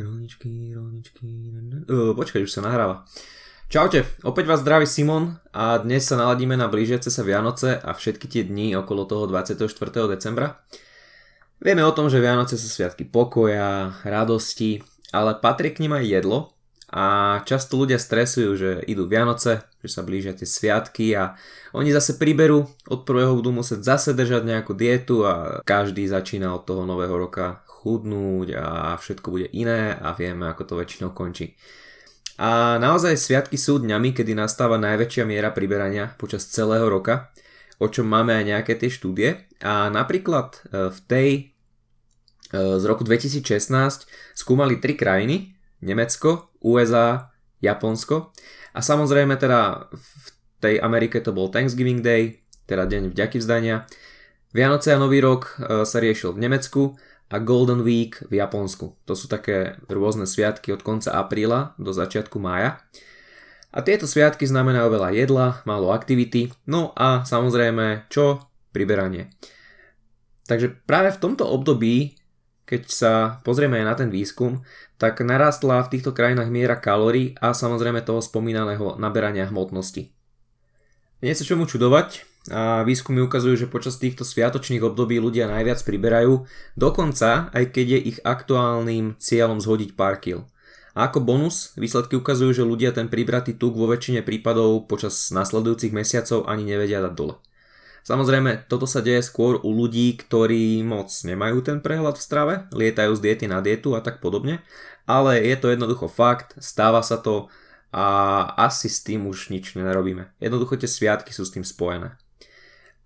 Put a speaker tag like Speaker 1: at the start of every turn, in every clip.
Speaker 1: Rolničky, rolničky... Uh, počkaj, už sa nahráva. Čaute, opäť vás zdraví Simon a dnes sa naladíme na blížiace sa Vianoce a všetky tie dni okolo toho 24. decembra. Vieme o tom, že Vianoce sú sviatky pokoja, radosti, ale patrí k nim aj jedlo a často ľudia stresujú, že idú Vianoce, že sa blížia tie sviatky a oni zase priberú, od prvého budú musieť zase držať nejakú dietu a každý začína od toho nového roka chudnúť a všetko bude iné a vieme, ako to väčšinou končí. A naozaj sviatky sú dňami, kedy nastáva najväčšia miera priberania počas celého roka, o čom máme aj nejaké tie štúdie. A napríklad e, v tej e, z roku 2016 skúmali tri krajiny, Nemecko, USA, Japonsko a samozrejme teda v tej Amerike to bol Thanksgiving Day, teda deň vďaky vzdania. Vianoce a Nový rok e, sa riešil v Nemecku a Golden Week v Japonsku. To sú také rôzne sviatky od konca apríla do začiatku mája. A tieto sviatky znamenajú veľa jedla, málo aktivity, no a samozrejme čo? Priberanie. Takže práve v tomto období, keď sa pozrieme aj na ten výskum, tak narastla v týchto krajinách miera kalórií a samozrejme toho spomínaného naberania hmotnosti. Nie sa čomu čudovať, a výskumy ukazujú, že počas týchto sviatočných období ľudia najviac priberajú, dokonca aj keď je ich aktuálnym cieľom zhodiť pár kil. A ako bonus, výsledky ukazujú, že ľudia ten pribratý tuk vo väčšine prípadov počas nasledujúcich mesiacov ani nevedia dať dole. Samozrejme, toto sa deje skôr u ľudí, ktorí moc nemajú ten prehľad v strave, lietajú z diety na dietu a tak podobne, ale je to jednoducho fakt, stáva sa to a asi s tým už nič nerobíme. Jednoducho tie sviatky sú s tým spojené.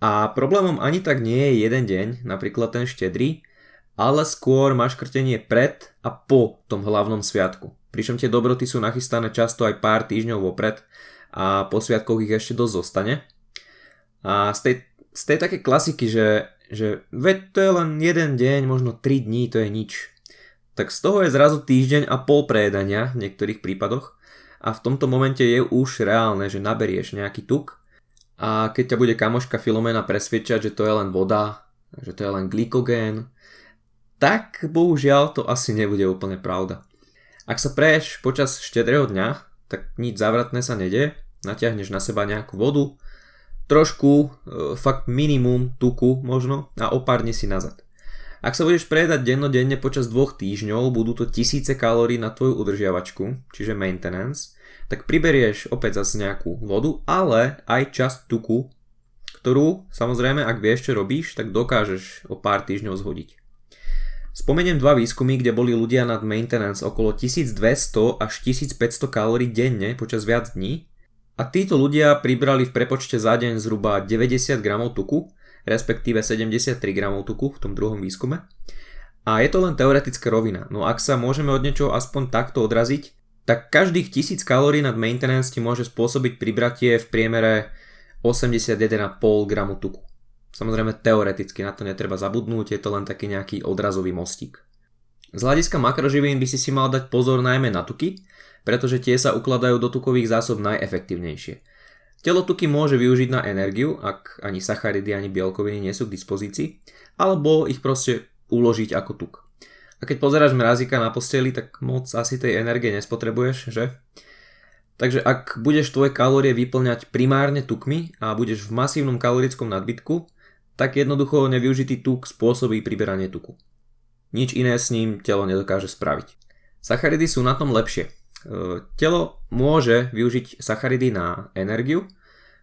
Speaker 1: A problémom ani tak nie je jeden deň, napríklad ten štedrý, ale skôr maškrtenie pred a po tom hlavnom sviatku. Pričom tie dobroty sú nachystané často aj pár týždňov vopred a po sviatkoch ich ešte dosť zostane. A z tej, z tej také klasiky, že, že veď to je len jeden deň, možno 3 dní, to je nič. Tak z toho je zrazu týždeň a pol prejedania v niektorých prípadoch a v tomto momente je už reálne, že naberieš nejaký tuk a keď ťa bude kamoška Filomena presvedčať, že to je len voda, že to je len glykogén, tak bohužiaľ to asi nebude úplne pravda. Ak sa preješ počas štedrého dňa, tak nič zavratné sa nedie, natiahneš na seba nejakú vodu, trošku, e, fakt minimum tuku možno a o pár dní si nazad. Ak sa budeš prejedať dennodenne počas dvoch týždňov, budú to tisíce kalórií na tvoju udržiavačku, čiže maintenance, tak priberieš opäť zase nejakú vodu, ale aj časť tuku, ktorú samozrejme ak vieš čo robíš, tak dokážeš o pár týždňov zhodiť. Spomeniem dva výskumy, kde boli ľudia nad maintenance okolo 1200 až 1500 kalórií denne počas viac dní a títo ľudia pribrali v prepočte za deň zhruba 90 gramov tuku, respektíve 73 gramov tuku v tom druhom výskume. A je to len teoretická rovina, no ak sa môžeme od niečoho aspoň takto odraziť, tak každých 1000 kalórií nad maintenance ti môže spôsobiť pribratie v priemere 81,5 g tuku. Samozrejme teoreticky na to netreba zabudnúť, je to len taký nejaký odrazový mostík. Z hľadiska makroživín by si si mal dať pozor najmä na tuky, pretože tie sa ukladajú do tukových zásob najefektívnejšie. Telo tuky môže využiť na energiu, ak ani sacharidy, ani bielkoviny nie sú k dispozícii, alebo ich proste uložiť ako tuk. A keď pozeráš mrazíka na posteli, tak moc asi tej energie nespotrebuješ, že? Takže ak budeš tvoje kalórie vyplňať primárne tukmi a budeš v masívnom kalorickom nadbytku, tak jednoducho nevyužitý tuk spôsobí priberanie tuku. Nič iné s ním telo nedokáže spraviť. Sacharidy sú na tom lepšie. E, telo môže využiť sacharidy na energiu,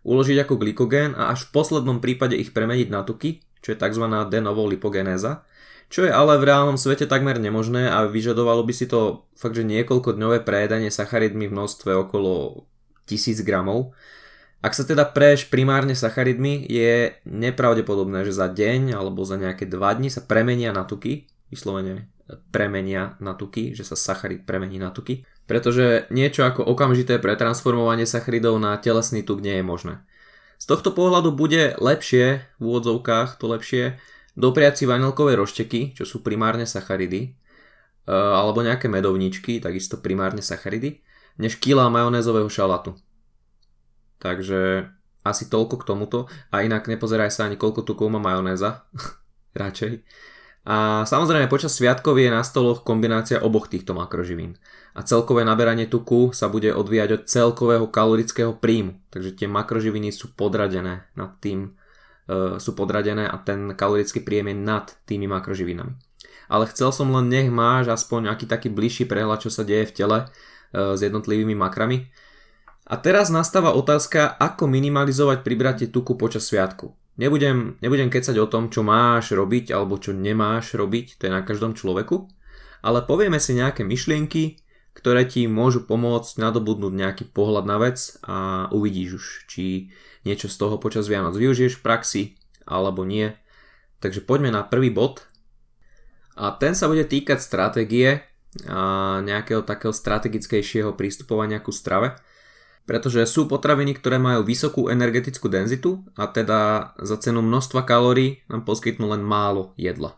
Speaker 1: uložiť ako glykogén a až v poslednom prípade ich premeniť na tuky, čo je tzv. de novo lipogenéza, čo je ale v reálnom svete takmer nemožné a vyžadovalo by si to fakt, že niekoľko dňové prejedanie sacharidmi v množstve okolo 1000 gramov. Ak sa teda preješ primárne sacharidmi, je nepravdepodobné, že za deň alebo za nejaké 2 dni sa premenia na tuky, vyslovene premenia na tuky, že sa sacharid premení na tuky, pretože niečo ako okamžité pretransformovanie sacharidov na telesný tuk nie je možné. Z tohto pohľadu bude lepšie, v úvodzovkách to lepšie, dopriať si vanilkové rošteky, čo sú primárne sacharidy, e, alebo nejaké medovničky, takisto primárne sacharidy, než kila majonézového šalatu. Takže asi toľko k tomuto. A inak nepozeraj sa ani koľko tukov má majonéza. Radšej. A samozrejme počas sviatkov je na stoloch kombinácia oboch týchto makroživín. A celkové naberanie tuku sa bude odvíjať od celkového kalorického príjmu. Takže tie makroživiny sú podradené nad tým, sú podradené a ten kalorický príjem je nad tými makroživinami. Ale chcel som len nech máš aspoň aký taký bližší prehľad, čo sa deje v tele e, s jednotlivými makrami. A teraz nastáva otázka, ako minimalizovať pribratie tuku počas sviatku. Nebudem, nebudem kecať o tom, čo máš robiť alebo čo nemáš robiť, to je na každom človeku, ale povieme si nejaké myšlienky, ktoré ti môžu pomôcť nadobudnúť nejaký pohľad na vec a uvidíš už, či niečo z toho počas Vianoc využiješ v praxi alebo nie. Takže poďme na prvý bod. A ten sa bude týkať stratégie a nejakého takého strategickejšieho prístupovania ku strave pretože sú potraviny, ktoré majú vysokú energetickú denzitu a teda za cenu množstva kalórií nám poskytnú len málo jedla.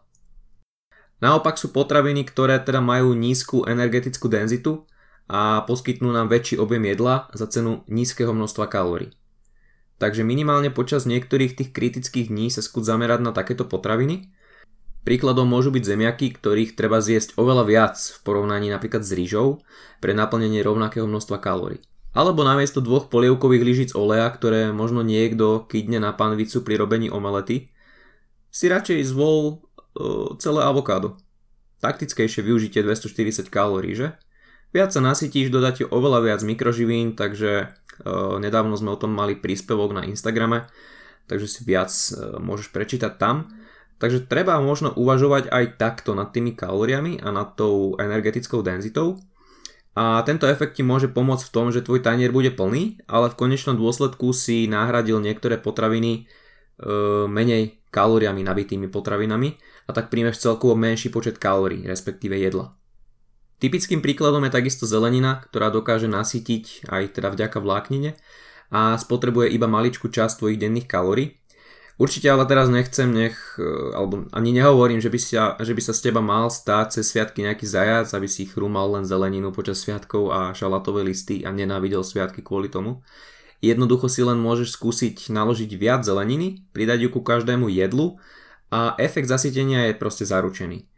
Speaker 1: Naopak sú potraviny, ktoré teda majú nízku energetickú denzitu a poskytnú nám väčší objem jedla za cenu nízkeho množstva kalórií. Takže minimálne počas niektorých tých kritických dní sa skúť zamerať na takéto potraviny. Príkladom môžu byť zemiaky, ktorých treba zjesť oveľa viac v porovnaní napríklad s rýžou pre naplnenie rovnakého množstva kalórií. Alebo namiesto dvoch polievkových lyžic oleja, ktoré možno niekto kydne na panvicu pri robení omelety, si radšej zvol uh, celé avokádo. Taktickejšie využitie 240 kalórií, že? Viac sa nasytíš, dodáte oveľa viac mikroživín, takže uh, nedávno sme o tom mali príspevok na Instagrame, takže si viac uh, môžeš prečítať tam. Takže treba možno uvažovať aj takto nad tými kalóriami a nad tou energetickou denzitou, a tento efekt ti môže pomôcť v tom, že tvoj tanier bude plný, ale v konečnom dôsledku si nahradil niektoré potraviny e, menej kalóriami nabitými potravinami a tak príjmeš celkovo menší počet kalórií, respektíve jedla. Typickým príkladom je takisto zelenina, ktorá dokáže nasytiť aj teda vďaka vláknine a spotrebuje iba maličku časť tvojich denných kalórií, Určite ale teraz nechcem, nech, e, alebo ani nehovorím, že by, sa, že by sa z teba mal stáť cez sviatky nejaký zajac, aby si chrúmal len zeleninu počas sviatkov a šalatové listy a nenávidel sviatky kvôli tomu. Jednoducho si len môžeš skúsiť naložiť viac zeleniny, pridať ju ku každému jedlu a efekt zasytenia je proste zaručený.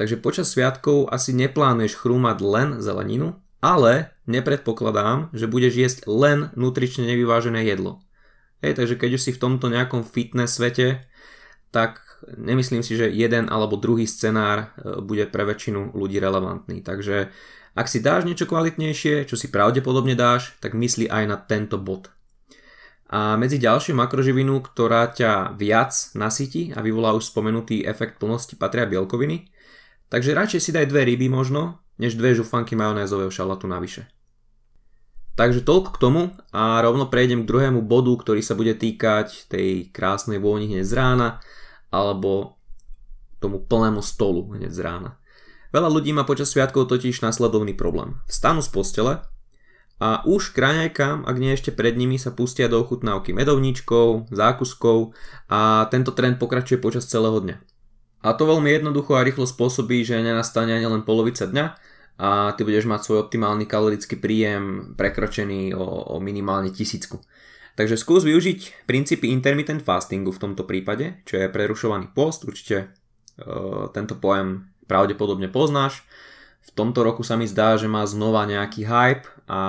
Speaker 1: Takže počas sviatkov asi neplánuješ chrúmať len zeleninu, ale nepredpokladám, že budeš jesť len nutrične nevyvážené jedlo. Hej, takže keď už si v tomto nejakom fitness svete, tak nemyslím si, že jeden alebo druhý scenár e, bude pre väčšinu ľudí relevantný. Takže ak si dáš niečo kvalitnejšie, čo si pravdepodobne dáš, tak mysli aj na tento bod. A medzi ďalšiu makroživinu, ktorá ťa viac nasytí a vyvolá už spomenutý efekt plnosti, patria bielkoviny. Takže radšej si daj dve ryby možno, než dve žufanky majonézového šalatu navyše. Takže toľko k tomu a rovno prejdem k druhému bodu, ktorý sa bude týkať tej krásnej vôni hneď z rána alebo tomu plnému stolu hneď z rána. Veľa ľudí má počas sviatkov totiž následovný problém. Vstanú z postele a už kraňajkám, ak nie ešte pred nimi, sa pustia do ochutnávky medovníčkov, zákuskov a tento trend pokračuje počas celého dňa. A to veľmi jednoducho a rýchlo spôsobí, že nenastane ani len polovica dňa, a ty budeš mať svoj optimálny kalorický príjem prekročený o, o minimálne tisícku. Takže skús využiť princípy intermittent fastingu v tomto prípade, čo je prerušovaný post, určite uh, tento pojem pravdepodobne poznáš. V tomto roku sa mi zdá, že má znova nejaký hype a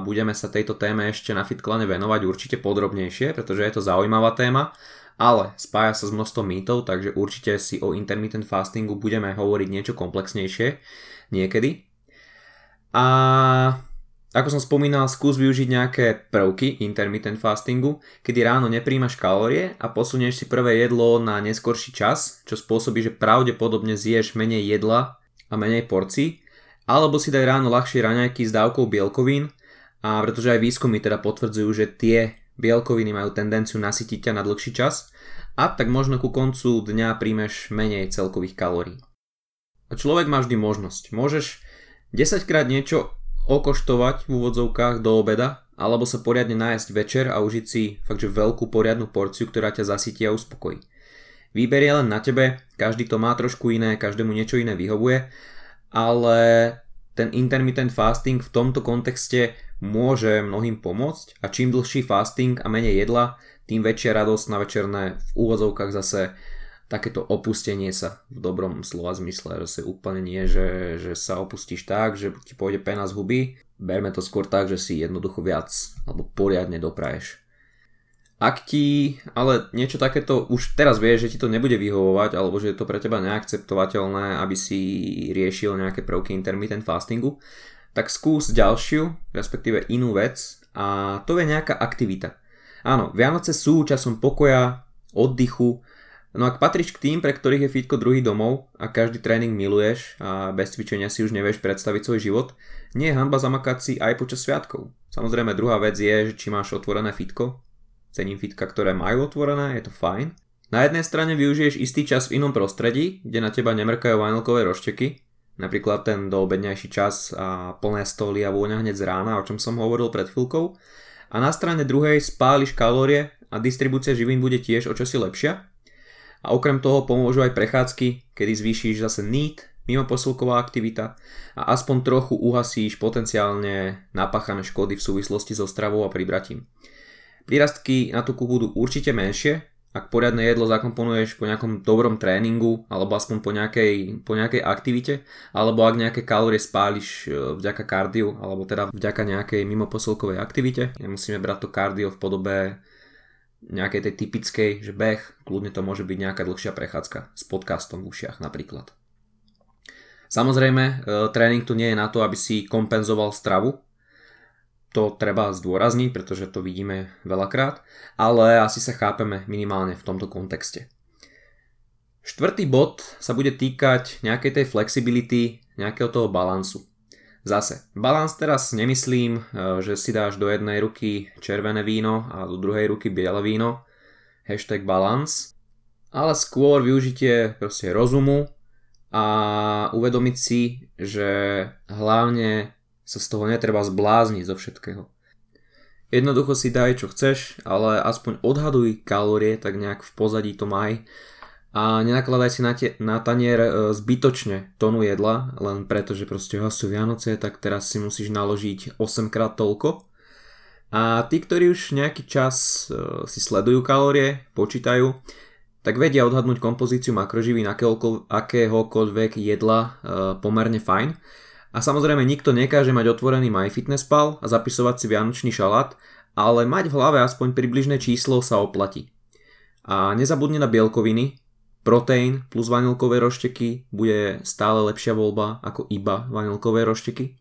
Speaker 1: budeme sa tejto téme ešte na Fitklane venovať určite podrobnejšie, pretože je to zaujímavá téma, ale spája sa s množstvom mýtov, takže určite si o intermittent fastingu budeme hovoriť niečo komplexnejšie niekedy. A ako som spomínal, skús využiť nejaké prvky intermittent fastingu, kedy ráno nepríjmaš kalórie a posunieš si prvé jedlo na neskorší čas, čo spôsobí, že pravdepodobne zješ menej jedla a menej porcií, alebo si daj ráno ľahšie raňajky s dávkou bielkovín, a pretože aj výskumy teda potvrdzujú, že tie bielkoviny majú tendenciu nasytiť ťa na dlhší čas a tak možno ku koncu dňa príjmeš menej celkových kalórií. A človek má vždy možnosť. Môžeš 10 krát niečo okoštovať v úvodzovkách do obeda, alebo sa poriadne nájsť večer a užiť si fakt, že veľkú poriadnu porciu, ktorá ťa zasytí a uspokojí. Výber je len na tebe, každý to má trošku iné, každému niečo iné vyhovuje, ale ten intermittent fasting v tomto kontexte môže mnohým pomôcť a čím dlhší fasting a menej jedla, tým väčšia radosť na večerné v úvodzovkách zase takéto opustenie sa v dobrom slova zmysle, že si úplne nie, že, že sa opustíš tak, že ti pôjde pena z huby, berme to skôr tak, že si jednoducho viac alebo poriadne dopraješ. Ak ti ale niečo takéto už teraz vieš, že ti to nebude vyhovovať alebo že je to pre teba neakceptovateľné, aby si riešil nejaké prvky intermittent fastingu, tak skús ďalšiu, respektíve inú vec a to je nejaká aktivita. Áno, Vianoce sú časom pokoja, oddychu, no ak patríš k tým, pre ktorých je fitko druhý domov a každý tréning miluješ a bez cvičenia si už nevieš predstaviť svoj život, nie je hanba zamakať si aj počas sviatkov. Samozrejme druhá vec je, že či máš otvorené fitko, cením fitka, ktoré majú otvorené, je to fajn. Na jednej strane využiješ istý čas v inom prostredí, kde na teba nemrkajú vanilkové rošteky, napríklad ten doobedňajší čas a plné stoly a vôňa hneď z rána, o čom som hovoril pred chvíľkou. A na strane druhej spáliš kalórie a distribúcia živín bude tiež o čosi lepšia. A okrem toho pomôžu aj prechádzky, kedy zvýšíš zase NEAT, mimo posilková aktivita a aspoň trochu uhasíš potenciálne napáchané škody v súvislosti so stravou a pribratím. Prírastky na tuku budú určite menšie, ak poriadne jedlo zakomponuješ po nejakom dobrom tréningu alebo aspoň po nejakej, po nejakej aktivite alebo ak nejaké kalórie spáliš e, vďaka kardiu alebo teda vďaka nejakej mimoposilkovej aktivite. Nemusíme brať to kardio v podobe nejakej tej typickej, že beh, kľudne to môže byť nejaká dlhšia prechádzka s podcastom v ušiach napríklad. Samozrejme, e, tréning tu nie je na to, aby si kompenzoval stravu, to treba zdôrazniť, pretože to vidíme veľakrát, ale asi sa chápeme minimálne v tomto kontexte. Štvrtý bod sa bude týkať nejakej tej flexibility, nejakého toho balansu. Zase, balans teraz nemyslím, e, že si dáš do jednej ruky červené víno a do druhej ruky biele víno, hashtag balans, ale skôr využitie proste rozumu a uvedomiť si, že hlavne sa z toho netreba zblázniť zo všetkého. Jednoducho si daj čo chceš, ale aspoň odhaduj kalórie, tak nejak v pozadí to maj a nenakladaj si na, te, na tanier e, zbytočne tonu jedla, len preto, že proste sú Vianoce, tak teraz si musíš naložiť 8 krát toľko. A tí, ktorí už nejaký čas e, si sledujú kalórie, počítajú, tak vedia odhadnúť kompozíciu makroživín akéhokoľvek jedla e, pomerne fajn. A samozrejme nikto nekáže mať otvorený MyFitnessPal a zapisovať si vianočný šalát, ale mať v hlave aspoň približné číslo sa oplatí. A nezabudne na bielkoviny, proteín plus vanilkové rošteky bude stále lepšia voľba ako iba vanilkové rošteky.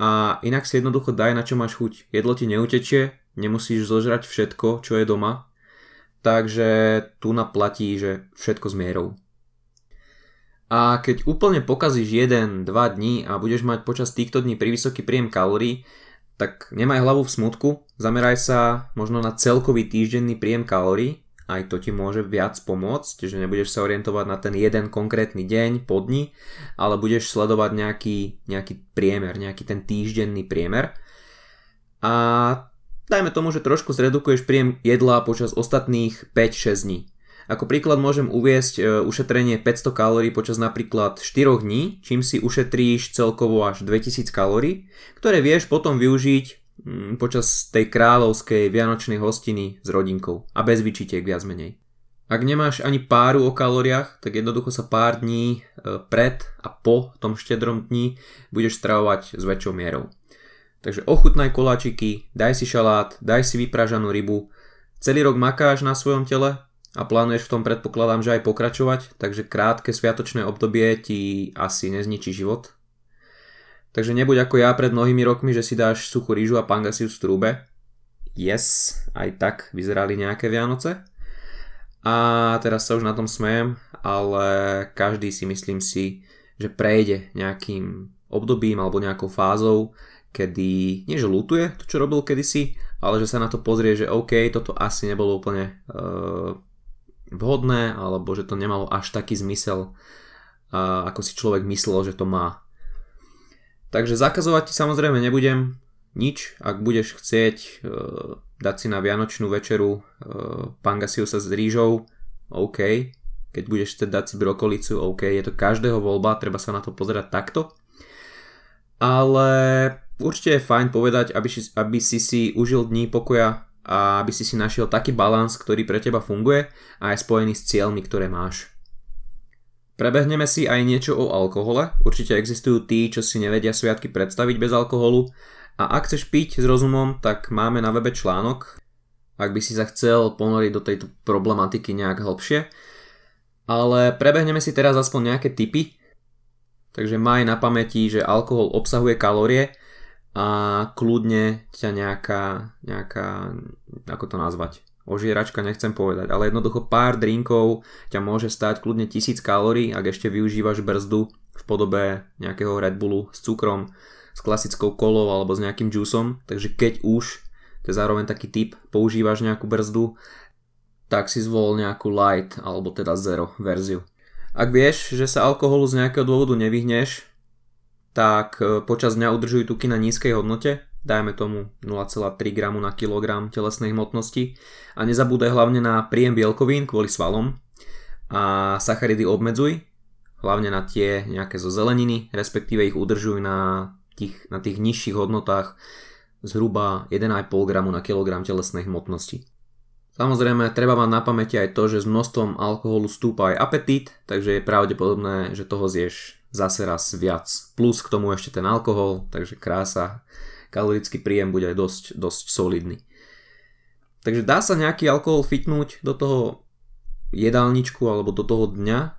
Speaker 1: A inak si jednoducho daj na čo máš chuť. Jedlo ti neutečie, nemusíš zožrať všetko, čo je doma, takže tu naplatí, že všetko s mierou. A keď úplne pokazíš 1-2 dní a budeš mať počas týchto dní pri vysoký príjem kalórií, tak nemaj hlavu v smutku, zameraj sa možno na celkový týždenný príjem kalórií, aj to ti môže viac pomôcť, že nebudeš sa orientovať na ten jeden konkrétny deň po dni, ale budeš sledovať nejaký, nejaký priemer, nejaký ten týždenný priemer. A dajme tomu, že trošku zredukuješ príjem jedla počas ostatných 5-6 dní. Ako príklad môžem uviesť e, ušetrenie 500 kalórií počas napríklad 4 dní, čím si ušetríš celkovo až 2000 kalórií, ktoré vieš potom využiť mm, počas tej kráľovskej vianočnej hostiny s rodinkou a bez vyčitiek viac menej. Ak nemáš ani páru o kalóriách, tak jednoducho sa pár dní e, pred a po tom štedrom dni budeš stravovať s väčšou mierou. Takže ochutnaj koláčiky, daj si šalát, daj si vypražanú rybu, celý rok makáš na svojom tele, a plánuješ v tom predpokladám, že aj pokračovať, takže krátke sviatočné obdobie ti asi nezničí život. Takže nebuď ako ja pred mnohými rokmi, že si dáš suchú rýžu a pangasiu v strúbe. Yes, aj tak vyzerali nejaké Vianoce. A teraz sa už na tom smejem, ale každý si myslím si, že prejde nejakým obdobím alebo nejakou fázou, kedy nie že lutuje to, čo robil kedysi, ale že sa na to pozrie, že OK, toto asi nebolo úplne uh, vhodné, alebo že to nemalo až taký zmysel, ako si človek myslel, že to má. Takže zakazovať ti samozrejme nebudem nič, ak budeš chcieť e, dať si na vianočnú večeru e, pangasiu sa s rýžou, OK, keď budeš chcieť dať si brokolicu, OK, je to každého voľba, treba sa na to pozerať takto. Ale určite je fajn povedať, aby si, aby si si užil dní pokoja a aby si si našiel taký balans, ktorý pre teba funguje a je spojený s cieľmi, ktoré máš. Prebehneme si aj niečo o alkohole. Určite existujú tí, čo si nevedia sviatky predstaviť bez alkoholu. A ak chceš piť s rozumom, tak máme na webe článok, ak by si sa chcel ponoriť do tejto problematiky nejak hlbšie. Ale prebehneme si teraz aspoň nejaké typy. Takže maj na pamäti, že alkohol obsahuje kalórie a kľudne ťa nejaká, nejaká, ako to nazvať, ožieračka nechcem povedať, ale jednoducho pár drinkov ťa môže stať kľudne 1000 kalórií, ak ešte využívaš brzdu v podobe nejakého Red Bullu s cukrom, s klasickou kolou alebo s nejakým juicom, takže keď už to je zároveň taký typ, používaš nejakú brzdu, tak si zvol nejakú light alebo teda zero verziu. Ak vieš, že sa alkoholu z nejakého dôvodu nevyhneš, tak e, počas dňa udržuj tuky na nízkej hodnote, dajme tomu 0,3 g na kilogram telesnej hmotnosti a nezabúdaj hlavne na príjem bielkovín kvôli svalom a sacharidy obmedzuj, hlavne na tie nejaké zo zeleniny, respektíve ich udržuj na tých, na tých nižších hodnotách zhruba 1,5 g na kilogram telesnej hmotnosti. Samozrejme, treba mať na pamäti aj to, že s množstvom alkoholu stúpa aj apetít, takže je pravdepodobné, že toho zješ zase raz viac. Plus k tomu ešte ten alkohol, takže krása, kalorický príjem bude aj dosť, dosť solidný. Takže dá sa nejaký alkohol fitnúť do toho jedálničku alebo do toho dňa e,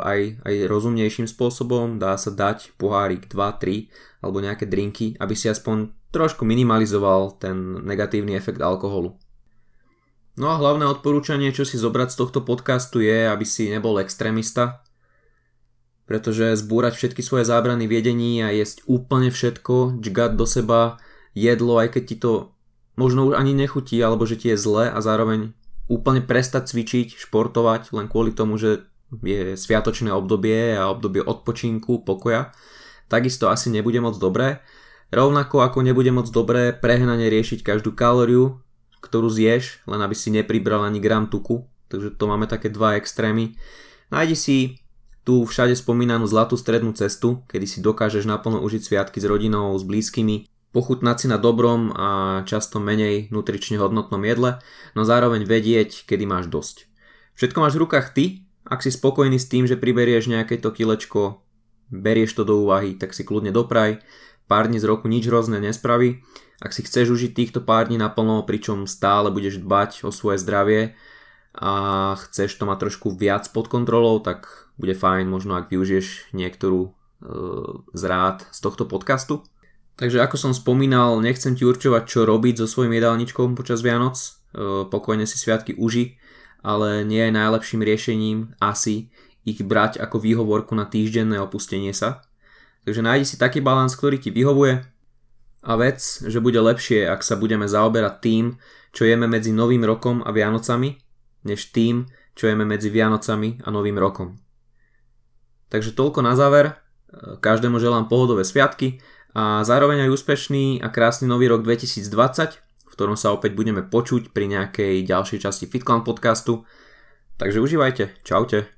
Speaker 1: aj, aj rozumnejším spôsobom. Dá sa dať pohárik 2, 3 alebo nejaké drinky, aby si aspoň trošku minimalizoval ten negatívny efekt alkoholu. No a hlavné odporúčanie, čo si zobrať z tohto podcastu je, aby si nebol extrémista, pretože zbúrať všetky svoje zábrany v a jesť úplne všetko, džgať do seba jedlo, aj keď ti to možno už ani nechutí, alebo že ti je zle a zároveň úplne prestať cvičiť, športovať len kvôli tomu, že je sviatočné obdobie a obdobie odpočinku, pokoja, takisto asi nebude moc dobré. Rovnako ako nebude moc dobré prehnane riešiť každú kalóriu, ktorú zješ, len aby si nepribral ani gram tuku, takže to máme také dva extrémy. Nájdi si tú všade spomínanú zlatú strednú cestu, kedy si dokážeš naplno užiť sviatky s rodinou, s blízkymi, pochutnať si na dobrom a často menej nutrične hodnotnom jedle, no zároveň vedieť, kedy máš dosť. Všetko máš v rukách ty, ak si spokojný s tým, že priberieš nejaké to kilečko, berieš to do úvahy, tak si kľudne dopraj, pár dní z roku nič hrozné nespraví. Ak si chceš užiť týchto pár dní naplno, pričom stále budeš dbať o svoje zdravie a chceš to mať trošku viac pod kontrolou, tak bude fajn možno ak využiješ niektorú e, z rád z tohto podcastu. Takže ako som spomínal, nechcem ti určovať, čo robiť so svojím jedálničkom počas Vianoc. E, pokojne si sviatky uži, ale nie je najlepším riešením asi ich brať ako výhovorku na týždenné opustenie sa. Takže nájdi si taký balans, ktorý ti vyhovuje a vec, že bude lepšie, ak sa budeme zaoberať tým, čo jeme medzi Novým rokom a Vianocami, než tým, čo jeme medzi Vianocami a Novým rokom. Takže toľko na záver. Každému želám pohodové sviatky a zároveň aj úspešný a krásny nový rok 2020, v ktorom sa opäť budeme počuť pri nejakej ďalšej časti FitClan podcastu. Takže užívajte. Čaute.